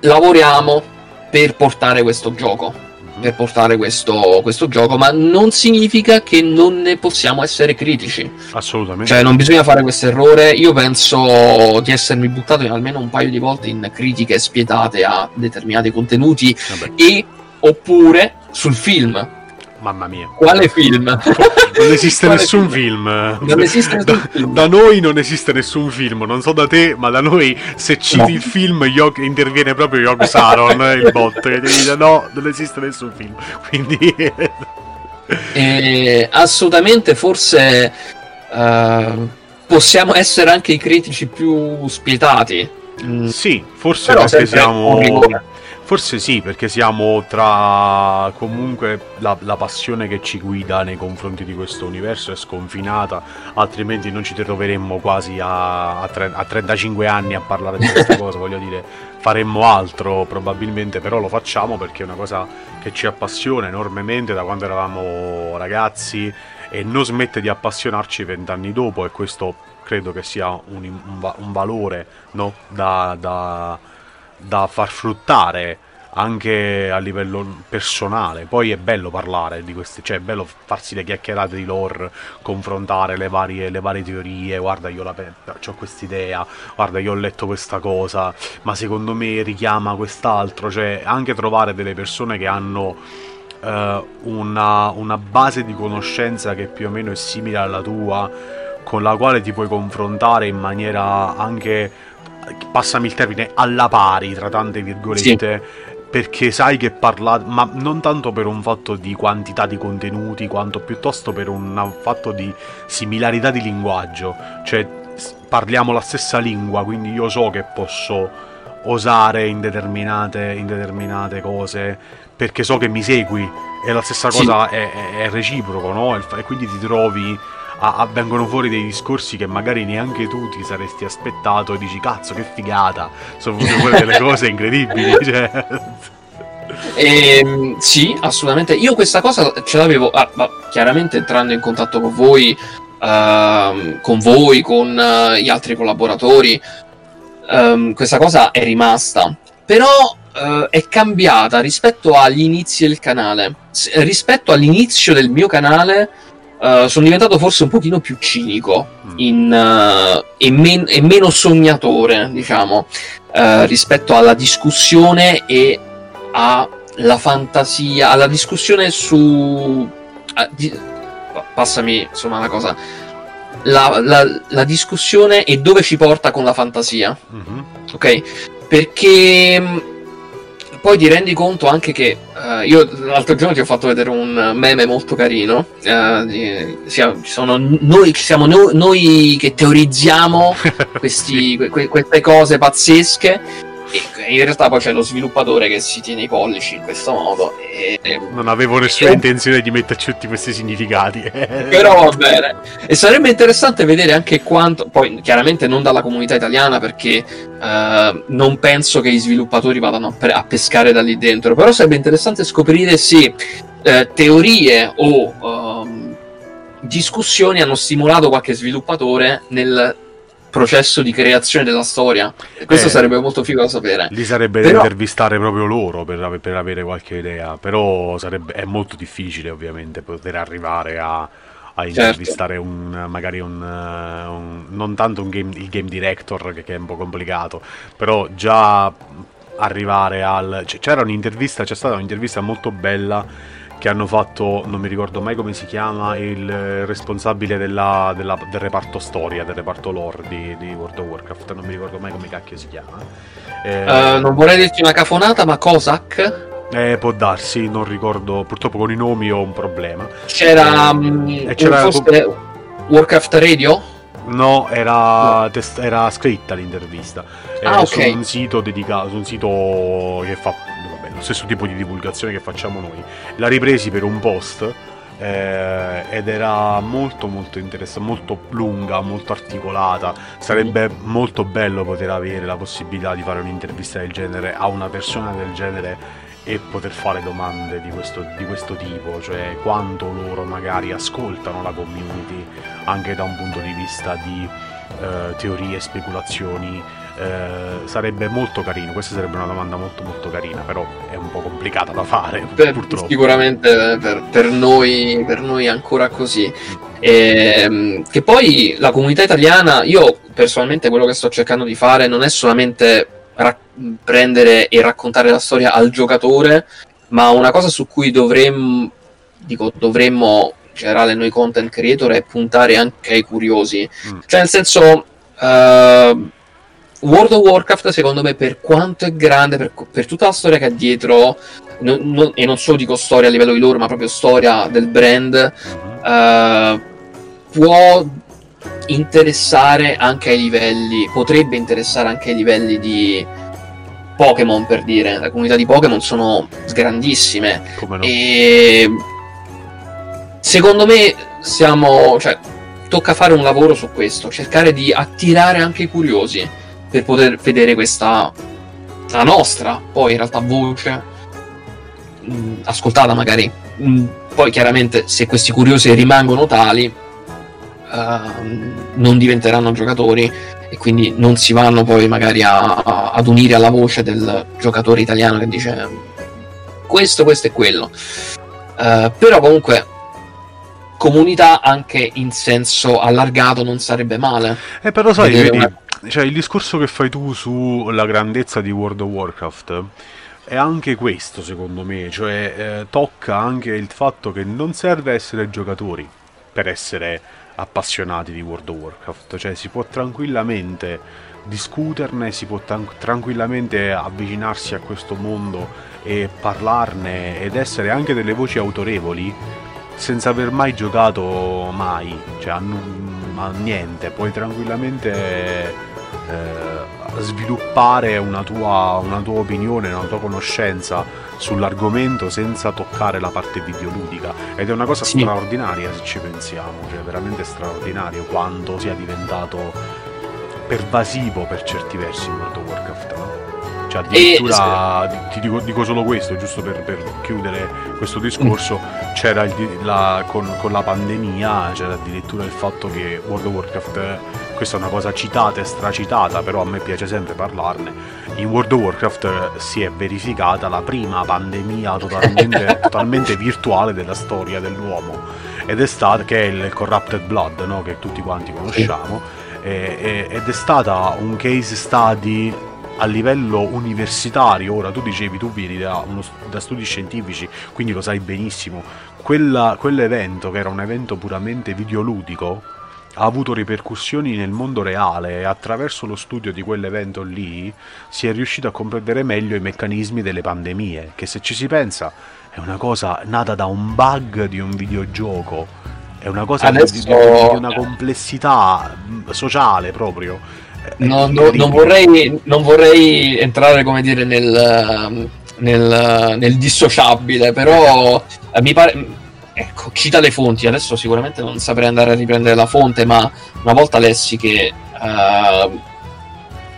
lavoriamo per portare questo gioco per portare questo, questo, gioco, ma non significa che non ne possiamo essere critici. Assolutamente. Cioè, non bisogna fare questo errore. Io penso di essermi buttato almeno un paio di volte in critiche spietate a determinati contenuti Vabbè. e oppure sul film. Mamma mia. Quale film? Non esiste nessun film? film. Esiste nessun da, film. Da noi non esiste nessun film. Non so da te, ma da noi se citi no. il film Yog, interviene proprio Yog Saron, il bot, che ti dice no, non esiste nessun film. Quindi... eh, assolutamente, forse uh, possiamo essere anche i critici più spietati. Sì, forse Però perché siamo Forse sì, perché siamo tra comunque la, la, passione che ci guida nei confronti di questo universo è sconfinata, altrimenti non ci troveremmo quasi a, a, tre, a 35 anni a parlare di questa cosa, voglio dire, faremmo altro probabilmente, però lo facciamo perché è una cosa che ci appassiona enormemente da quando eravamo ragazzi e non smette di appassionarci vent'anni dopo e questo credo che sia un, un, un valore no? da, da da far fruttare anche a livello personale. Poi è bello parlare di queste, cioè è bello farsi le chiacchierate di lore, confrontare le varie, le varie teorie. Guarda, io ho quest'idea, guarda, io ho letto questa cosa, ma secondo me richiama quest'altro. Cioè, anche trovare delle persone che hanno uh, una, una base di conoscenza che più o meno è simile alla tua, con la quale ti puoi confrontare in maniera anche passami il termine, alla pari, tra tante virgolette. Sì perché sai che parlate, ma non tanto per un fatto di quantità di contenuti, quanto piuttosto per un fatto di similarità di linguaggio. Cioè, parliamo la stessa lingua, quindi io so che posso osare in determinate, in determinate cose perché so che mi segui e la stessa cosa sì. è, è, è, reciproco, no? E quindi ti trovi a, vengono fuori dei discorsi che magari neanche tu ti saresti aspettato e dici cazzo che figata, sono venute fuori delle cose incredibili. Cioè. Eh, sì, assolutamente. Io questa cosa ce l'avevo, ah, chiaramente entrando in contatto con voi, uh, con voi, con uh, gli altri collaboratori, um, questa cosa è rimasta. Però uh, è cambiata rispetto agli inizi del canale. S- rispetto all'inizio del mio canale, Uh, sono diventato forse un pochino più cinico mm. in, uh, e, men- e, meno sognatore, diciamo, uh, rispetto alla discussione e alla fantasia, alla discussione su... Di- passami, insomma, una cosa. La, la, la, discussione e dove ci porta con la fantasia. Mm-hmm. Ok? Perché poi ti rendi conto anche che uh, io l'altro giorno ti ho fatto vedere un meme molto carino. Uh, di, siamo, noi, siamo noi, noi, che teorizziamo questi, que, queste cose pazzesche e in realtà poi c'è lo sviluppatore che si tiene i pollici in questo modo. E, non avevo nessuna e... intenzione di metterci tutti questi significati. Però va bene. E sarebbe interessante vedere anche quanto, poi chiaramente non dalla comunità italiana perché uh, non penso che gli sviluppatori vadano a, pescare da lì dentro, però sarebbe interessante scoprire se uh, teorie o uh, discussioni hanno stimolato qualche sviluppatore nel processo di creazione della storia. Questo eh, sarebbe molto figo da sapere. Li sarebbe però... da intervistare proprio loro per, per, avere qualche idea, però sarebbe, è molto difficile ovviamente poter arrivare a, a certo. intervistare certo. un, magari un, un, non tanto un game, il game director che, che, è un po' complicato, però già arrivare al... C'era un'intervista, c'è stata un'intervista molto bella che hanno fatto, non mi ricordo mai come si chiama, il responsabile della, della, del reparto storia, del reparto lore di, di, World of Warcraft, non mi ricordo mai come cacchio si chiama. Eh, uh, non vorrei dirti una cafonata, ma Cossack? Eh, può darsi, non ricordo, purtroppo con i nomi ho un problema. C'era... Eh, um, c'era forse Warcraft Radio? No, era, no. Test- era scritta l'intervista. Ah, eh, okay. Su un sito dedicato, su un sito che fa stesso tipo di divulgazione che facciamo noi. L'ha ripresi per un post eh, ed era molto molto interessante, molto lunga, molto articolata. Sarebbe molto bello poter avere la possibilità di fare un'intervista del genere a una persona del genere e poter fare domande di questo, di questo tipo, cioè quanto loro magari ascoltano la community anche da un punto di vista di eh, teorie, speculazioni eh, sarebbe molto carino. Questa sarebbe una domanda molto molto carina, però è un po' complicata da fare. Per, purtroppo. Sicuramente per, per, noi, per noi ancora così. E, ehm, che poi la comunità italiana, io personalmente quello che sto cercando di fare non è solamente ra- prendere e raccontare la storia al giocatore, ma una cosa su cui dovremmo, dico, dovremmo in generale noi content creator è puntare anche ai curiosi. Mm. Cioè nel senso... Uh, World of Warcraft, secondo me, per quanto è grande, per, per tutta la storia che ha dietro, no, no, e non solo dico storia a livello di loro, ma proprio storia del brand, uh, può interessare anche ai livelli, potrebbe interessare anche ai livelli di Pokémon, per dire. La comunità di Pokémon sono grandissime. Come no? E secondo me siamo. Cioè, tocca fare un lavoro su questo, cercare di attirare anche i curiosi per poter vedere questa la nostra poi in realtà voce mh, mm, ascoltata magari. Mh, mm, poi chiaramente se questi curiosi rimangono tali uh, non diventeranno giocatori e quindi non si vanno poi magari a, a, ad unire alla voce del giocatore italiano che dice questo, questo e quello. Uh, però comunque comunità anche in senso allargato non sarebbe male. Eh però sai vedi una cioè, il discorso che fai tu sulla grandezza di World of Warcraft è anche questo, secondo me, cioè eh, tocca anche il fatto che non serve essere giocatori per essere appassionati di World of Warcraft, cioè si può tranquillamente discuterne, si può tranquillamente avvicinarsi a questo mondo e parlarne ed essere anche delle voci autorevoli senza aver mai giocato mai, cioè a, n- a niente, puoi tranquillamente eh, sviluppare una tua, una tua opinione, una tua conoscenza sull'argomento senza toccare la parte videoludica ed è una cosa sì. straordinaria se ci pensiamo, cioè veramente straordinario quanto sia diventato pervasivo per certi versi World of Warcraft. No? Cioè addirittura, e... ti dico, dico, solo questo, giusto per, per chiudere questo discorso, mm. c'era il, la, con, con, la pandemia, c'era addirittura il fatto che World of Warcraft, questa è una cosa citata e stracitata, però a me piace sempre parlarne, in World of Warcraft si è verificata la prima pandemia totalmente, totalmente virtuale della storia dell'uomo, ed è stata, che è il Corrupted Blood, no? che tutti quanti conosciamo, ed è stata un case study a livello universitario, ora tu dicevi tu vieni da, uno, da studi scientifici, quindi lo sai benissimo, Quella, quell'evento che era un evento puramente videoludico ha avuto ripercussioni nel mondo reale e attraverso lo studio di quell'evento lì si è riuscito a comprendere meglio i meccanismi delle pandemie, che se ci si pensa è una cosa nata da un bug di un videogioco, è una cosa Adesso... di, di, di una complessità sociale proprio No, no, non, vorrei, non, vorrei, entrare, come dire, nel, nel, nel dissociabile, però eh, mi pare... Ecco, cita le fonti, adesso sicuramente non saprei andare a riprendere la fonte, ma una volta lessi che uh,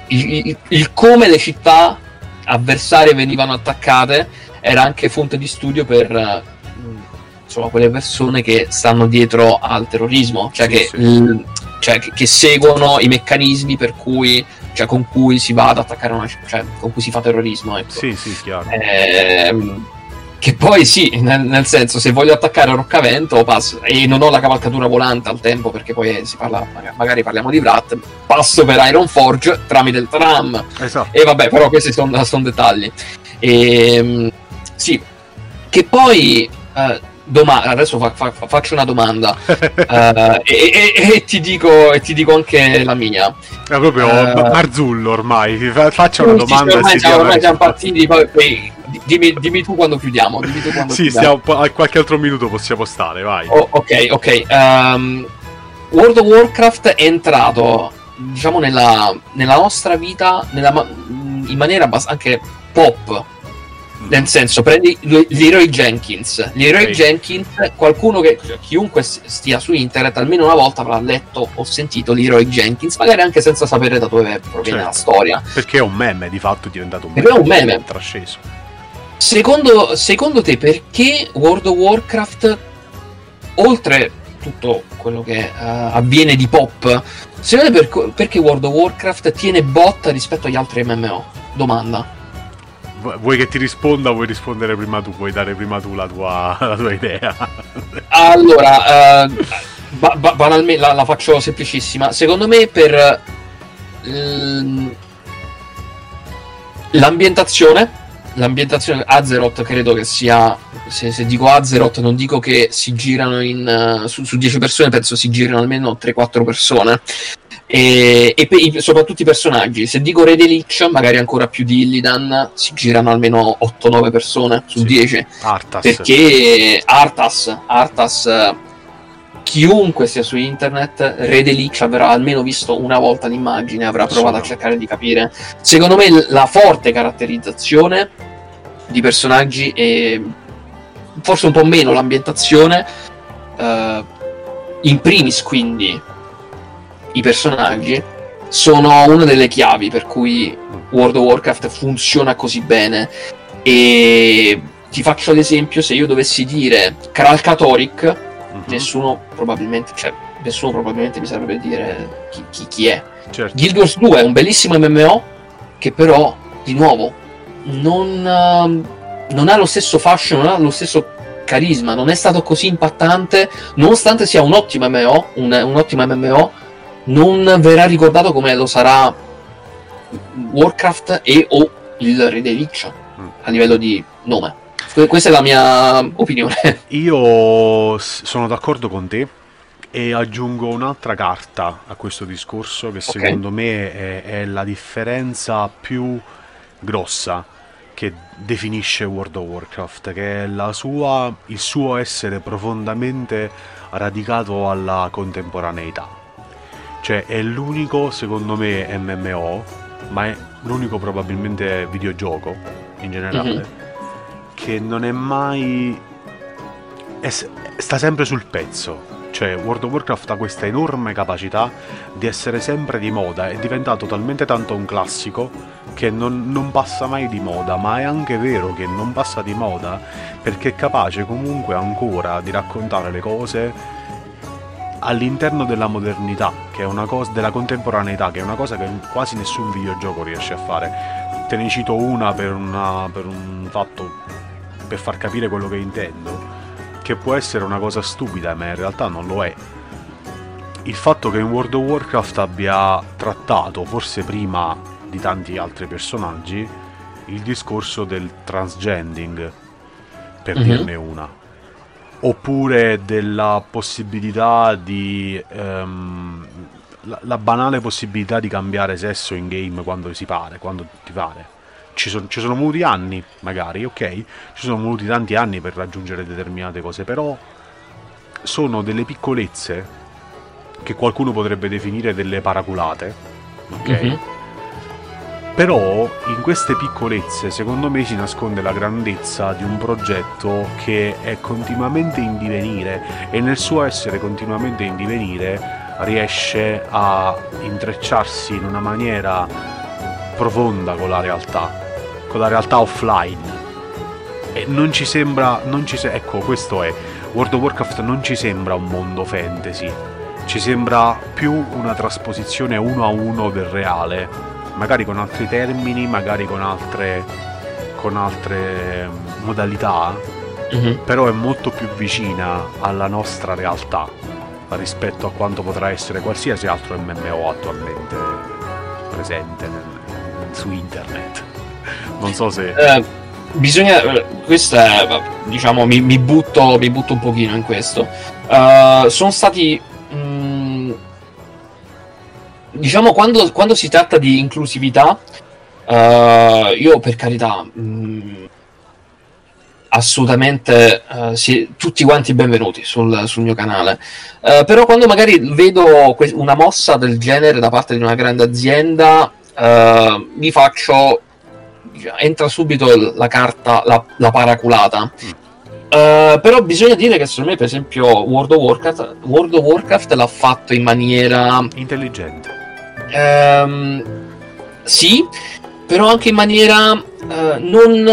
il, il, il come le città avversarie venivano attaccate era anche fonte di studio per insomma, quelle persone che stanno dietro al terrorismo, cioè sì, che sì. L- cioè che, che seguono i meccanismi per cui cioè, con cui si va ad attaccare una cioè con cui si fa terrorismo ecco. sì sì chiaro eh, che poi sì nel, nel, senso se voglio attaccare Roccavento passo, e non ho la cavalcatura volante al tempo perché poi si parla magari parliamo di Vrat passo per Iron Forge tramite il tram esatto. e vabbè però questi sono son dettagli e, ehm, sì che poi eh, domanda, adesso fa, fa, faccio una domanda uh, e, e, e, ti dico, e, ti dico, anche la mia. È proprio uh, Marzullo ormai, faccia una domanda. Ormai, siamo, ormai siamo partiti, poi, poi dimmi, dimmi, tu quando chiudiamo. Dimmi tu quando sì, chiudiamo. Stiamo, a qualche altro minuto possiamo stare, vai. Oh, ok, ok. Um, World of Warcraft è entrato, diciamo, nella, nella nostra vita nella, in maniera anche pop nel senso, prendi Leroy Jenkins. Leroy okay. Jenkins, qualcuno che cioè, chiunque stia su internet almeno una volta avrà letto o sentito Leroy Jenkins, magari anche senza sapere da dove proviene certo. la storia. Perché è un meme, di fatto è diventato un meme. Perché è un meme. Trasceso. Secondo, secondo te perché World of Warcraft, oltre tutto quello che uh, avviene di pop, secondo te per, perché World of Warcraft tiene botta rispetto agli altri MMO? Domanda. Vuoi che ti risponda o vuoi rispondere prima tu? Vuoi dare prima tu la tua, la tua idea? allora, uh, ba- ba- banalmente la, la, faccio semplicissima. Secondo me per l- l'ambientazione, l'ambientazione Azeroth credo che sia, se, se, dico Azeroth non dico che si girano in, su, su 10 persone, penso si girano almeno 3-4 persone e, e pe- soprattutto i personaggi. Se dico Re Lich, magari ancora più di Illidan, si girano almeno 8-9 persone su sì. 10. Arthas. Perché Arthas, Arthas, chiunque sia su internet, Re Lich avrà almeno visto una volta l'immagine, avrà provato a cercare di capire. Secondo me la forte caratterizzazione di personaggi e forse un po' meno l'ambientazione. Uh, in primis quindi i personaggi sono una delle chiavi per cui World of Warcraft funziona così bene. E ti faccio l'esempio: se io dovessi dire Kralkatoric, uh-huh. nessuno probabilmente, cioè, nessuno probabilmente mi saprebbe dire chi, chi, chi è. Certo. Guild Wars 2 è un bellissimo MMO che però, di nuovo, non, uh, non ha lo stesso fashion, non ha lo stesso carisma, non è stato così impattante, nonostante sia un ottimo MMO, un, un ottimo MMO non verrà ricordato come lo sarà Warcraft e o il Re dei Lich mm. a livello di nome. Questa è la mia opinione. Io sono d'accordo con te E aggiungo un'altra carta a questo discorso che secondo me è, è la differenza più grossa che definisce World of Warcraft, che è la sua, il suo essere profondamente radicato alla contemporaneità. Cioè è l'unico, secondo me, MMO, ma è l'unico probabilmente videogioco in generale, Mhm. che non è mai... è sta sempre sul pezzo. Cioè World of Warcraft ha questa enorme capacità di essere sempre di moda, è diventato talmente tanto un classico che non, non passa mai di moda, ma è anche vero che non passa di moda perché è capace comunque ancora di raccontare le cose all'interno della modernità, che è una cosa della contemporaneità, che è una cosa che quasi nessun videogioco riesce a fare. Te ne cito una per, una- per un fatto per far capire quello che intendo, che può essere una cosa stupida, ma in realtà non lo è. Il fatto che in World of Warcraft abbia trattato, forse prima di tanti altri personaggi, il discorso del transgending, per Mhm. dirne una. Oppure della possibilità di... ehm, la, la banale possibilità di cambiare sesso in game quando si pare, quando ti pare. Ci, son- ci sono voluti anni, magari, ok? Ci sono voluti tanti anni per raggiungere determinate cose, però sono delle piccolezze che qualcuno potrebbe definire delle paraculate, ok? Mhm. Però in queste piccolezze secondo me si nasconde la grandezza di un progetto che è continuamente in divenire e nel suo essere continuamente in divenire riesce a intrecciarsi in una maniera profonda con la realtà, con la realtà offline. E non ci sembra, non ci se- ecco questo è, World of Warcraft non ci sembra un mondo fantasy, ci sembra più una trasposizione uno a uno del reale, magari con altri termini, magari con altre, con altre mm, modalità, Mhm. però è molto più vicina alla nostra realtà rispetto a quanto potrà essere qualsiasi altro MMO attualmente presente nel- su internet. Non so se... Eh, bisogna. eh, Questa è, diciamo, mi, mi butto, mi butto un pochino in questo. Eh, sono stati. Mm, diciamo, quando, quando si tratta di inclusività, eh, io per carità. mm, assolutamente eh, sì, tutti quanti benvenuti sul, sul mio canale. Eh, però quando magari vedo que- una mossa del genere da parte di una grande azienda, eh, mi faccio entra subito la carta, la, la paraculata. Eh, però bisogna dire che secondo me, per esempio, World of Warcraft, World of Warcraft l'ha fatto in maniera Intelligente. Ehm, sì, però anche in maniera eh, non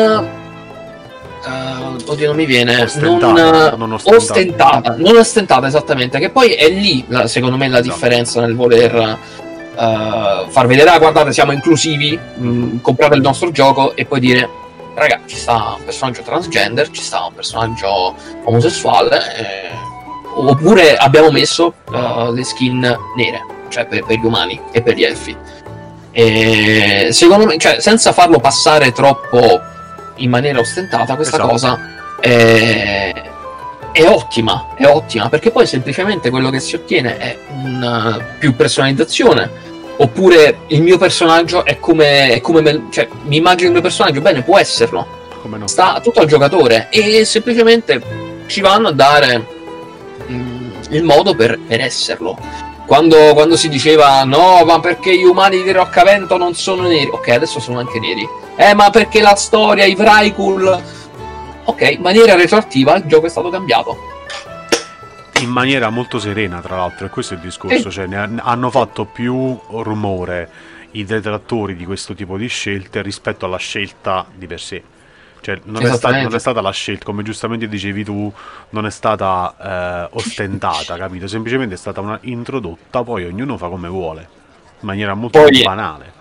eh, oddio, non mi viene Ostentata, non, non ostentata. ostentata. non ostentata esattamente. Che poi è lì, secondo me, la Esatto. differenza nel voler eh, far vedere, ah, guardate, siamo inclusivi, mh, comprate il nostro gioco e poi dire, raga, ci sta un personaggio transgender, ci sta un personaggio omosessuale, eh, oppure abbiamo messo eh, le skin nere, cioè per, per gli umani e per gli elfi. E secondo me, cioè, senza farlo passare troppo in maniera ostentata, questa Esatto. cosa è, è ottima, è ottima, perché poi semplicemente quello che si ottiene è una più personalizzazione. Oppure il mio personaggio è come, è come me- cioè, mi immagino il mio personaggio, bene, può esserlo, no? sta tutto al giocatore e semplicemente ci vanno a dare il modo per, per esserlo. Quando, quando si diceva no, ma perché gli umani di Roccavento non sono neri? Ok, adesso sono anche neri. Eh, ma perché la storia, i Vrykul. Ok, in maniera retroattiva il gioco è stato cambiato. in maniera molto serena, tra l'altro, e questo è il discorso, Sì. cioè ne han- hanno fatto più rumore i detrattori di questo tipo di scelte rispetto alla scelta di per sé. Cioè, non è, sta- non è stata la scelta, come giustamente dicevi tu, non è stata eh, ostentata, capito? Semplicemente è stata una introdotta, poi ognuno fa come vuole, in maniera molto Poi- banale.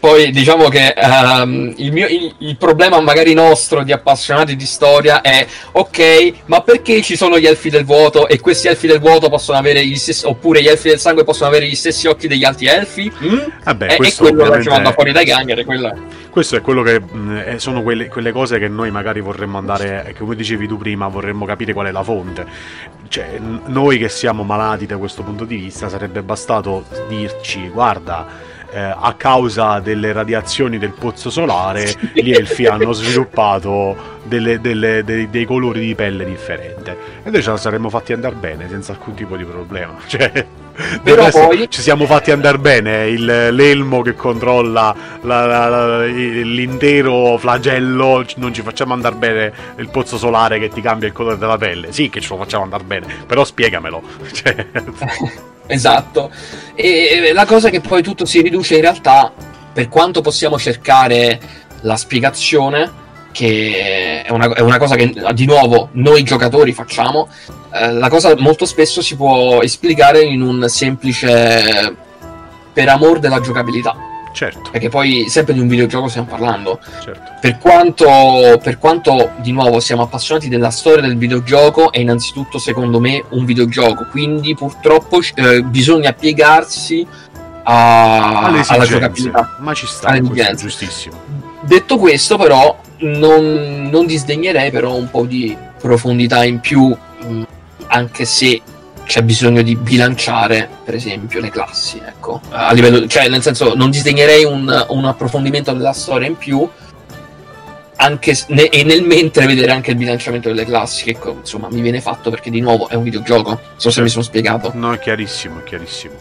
Poi diciamo che um, il, mio, il, il, problema magari nostro di appassionati di storia è ok, ma perché ci sono gli elfi del vuoto e questi elfi del vuoto possono avere gli stessi, oppure gli elfi del sangue possono avere gli stessi occhi degli altri elfi? Mm? Vabbè, e, e quello ovviamente... ci manda fuori dai gangheri, quella... Questo è quello che mh, sono quelle, quelle, cose che noi magari vorremmo andare, come dicevi tu prima, vorremmo capire qual è la fonte. Cioè, noi che siamo malati da questo punto di vista, sarebbe bastato dirci, guarda eh, a causa delle radiazioni del pozzo solare gli elfi hanno sviluppato delle, delle, dei, dei, colori di pelle differenti. E noi ce la saremmo fatti andare bene senza alcun tipo di problema. Cioè però poi... ci siamo fatti andare bene. Il, l'elmo che controlla la, la, la, l'intero flagello non ci facciamo andare bene il pozzo solare che ti cambia il colore della pelle. Sì che ce lo facciamo andare bene però spiegamelo. Cioè... Esatto. E la cosa che poi tutto si riduce in realtà, per quanto possiamo cercare la spiegazione, che è una, è una cosa che di nuovo noi giocatori facciamo, eh, la cosa molto spesso si può esplicare in un semplice per amor della giocabilità Certo. Perché poi sempre di un videogioco stiamo parlando. Certo. Per, quanto, per quanto, di nuovo, siamo appassionati della storia del videogioco, è innanzitutto, secondo me, un videogioco. Quindi purtroppo eh, bisogna piegarsi a, alla giocabilità. Ma ci sta, è giustissimo. Detto questo, però, non, non disdegnerei però un po' di profondità in più, anche se c'è bisogno di bilanciare, per esempio, le classi. Ecco. A livello, cioè, nel senso, non disdegnerei un, un approfondimento della storia in più. Anche ne, e nel mentre vedere anche il bilanciamento delle classi, che insomma mi viene fatto perché di nuovo è un videogioco. Non so se mi sono spiegato. No, è chiarissimo, è chiarissimo.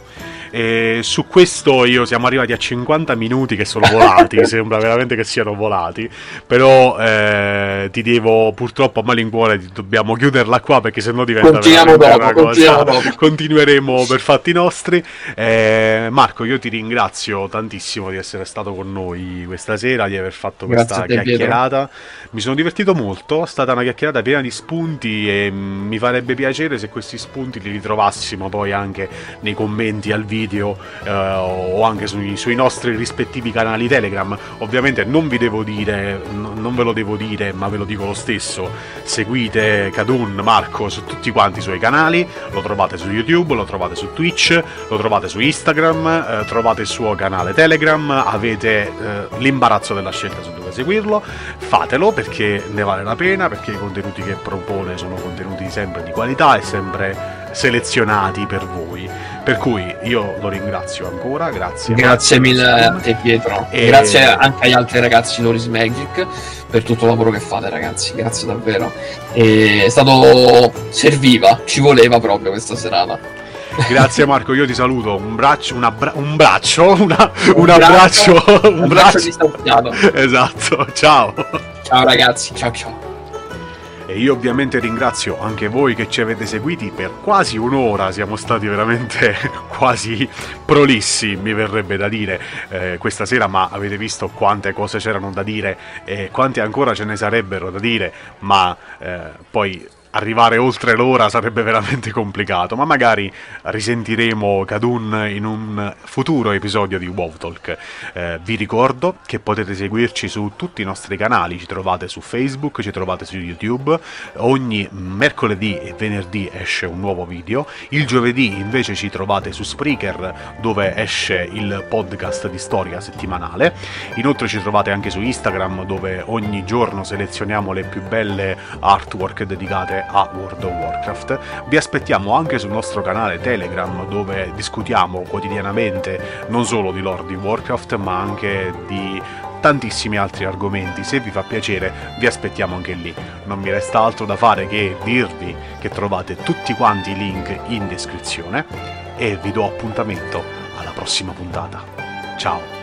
E su questo io siamo arrivati a 50 minuti che sono volati, sembra veramente che siano volati, però eh, ti devo purtroppo a malincuore dobbiamo chiuderla qua perché sennò diventa continuiamo dopo, una cosa. Dopo. Continueremo per fatti nostri. Eh, Marco, io ti ringrazio tantissimo di essere stato con noi questa sera, di aver fatto questa te, chiacchierata. Pietro. Mi sono divertito molto, è stata una chiacchierata piena di spunti e mi farebbe piacere se questi spunti li ritrovassimo poi anche nei commenti al video video eh, o anche sui, sui, nostri rispettivi canali Telegram. Ovviamente non vi devo dire, n- non ve lo devo dire, ma ve lo dico lo stesso. Seguite Kadun Marco su tutti quanti i suoi canali, lo trovate su YouTube, lo trovate su Twitch, lo trovate su Instagram, eh, trovate il suo canale Telegram, avete eh, l'imbarazzo della scelta su dove seguirlo. Fatelo perché ne vale la pena, perché i contenuti che propone sono contenuti sempre di qualità e sempre selezionati per voi. Per cui io lo ringrazio ancora, grazie. Grazie mille a te Pietro. E... Grazie anche agli altri ragazzi Loris Magic per tutto il lavoro che fate ragazzi, grazie davvero. E è stato serviva, ci voleva proprio questa serata. Grazie Marco, io ti saluto. Un braccio, un, abbra- un braccio, una, un, un abbraccio, abbraccio, un braccio Esatto, ciao. Ciao ragazzi, ciao ciao. E io ovviamente ringrazio anche voi che ci avete seguiti. Per quasi un'ora, siamo stati veramente quasi prolissi, mi verrebbe da dire, eh, questa sera, ma avete visto quante cose c'erano da dire e quante ancora ce ne sarebbero da dire, ma eh, poi arrivare oltre l'ora sarebbe veramente complicato, ma magari risentiremo Kadun in un futuro episodio di WoW Talk. Eh, vi ricordo che potete seguirci su tutti i nostri canali, ci trovate su Facebook, ci trovate su YouTube, ogni mercoledì e venerdì esce un nuovo video, il giovedì invece ci trovate su Spreaker dove esce il podcast di storia settimanale, inoltre ci trovate anche su Instagram dove ogni giorno selezioniamo le più belle artwork dedicate a World of Warcraft. Vi aspettiamo anche sul nostro canale Telegram dove discutiamo quotidianamente non solo di Lord di Warcraft ma anche di tantissimi altri argomenti. Se vi fa piacere, vi aspettiamo anche lì. Non mi resta altro da fare che dirvi che trovate tutti quanti i link in descrizione e vi do appuntamento alla prossima puntata. Ciao!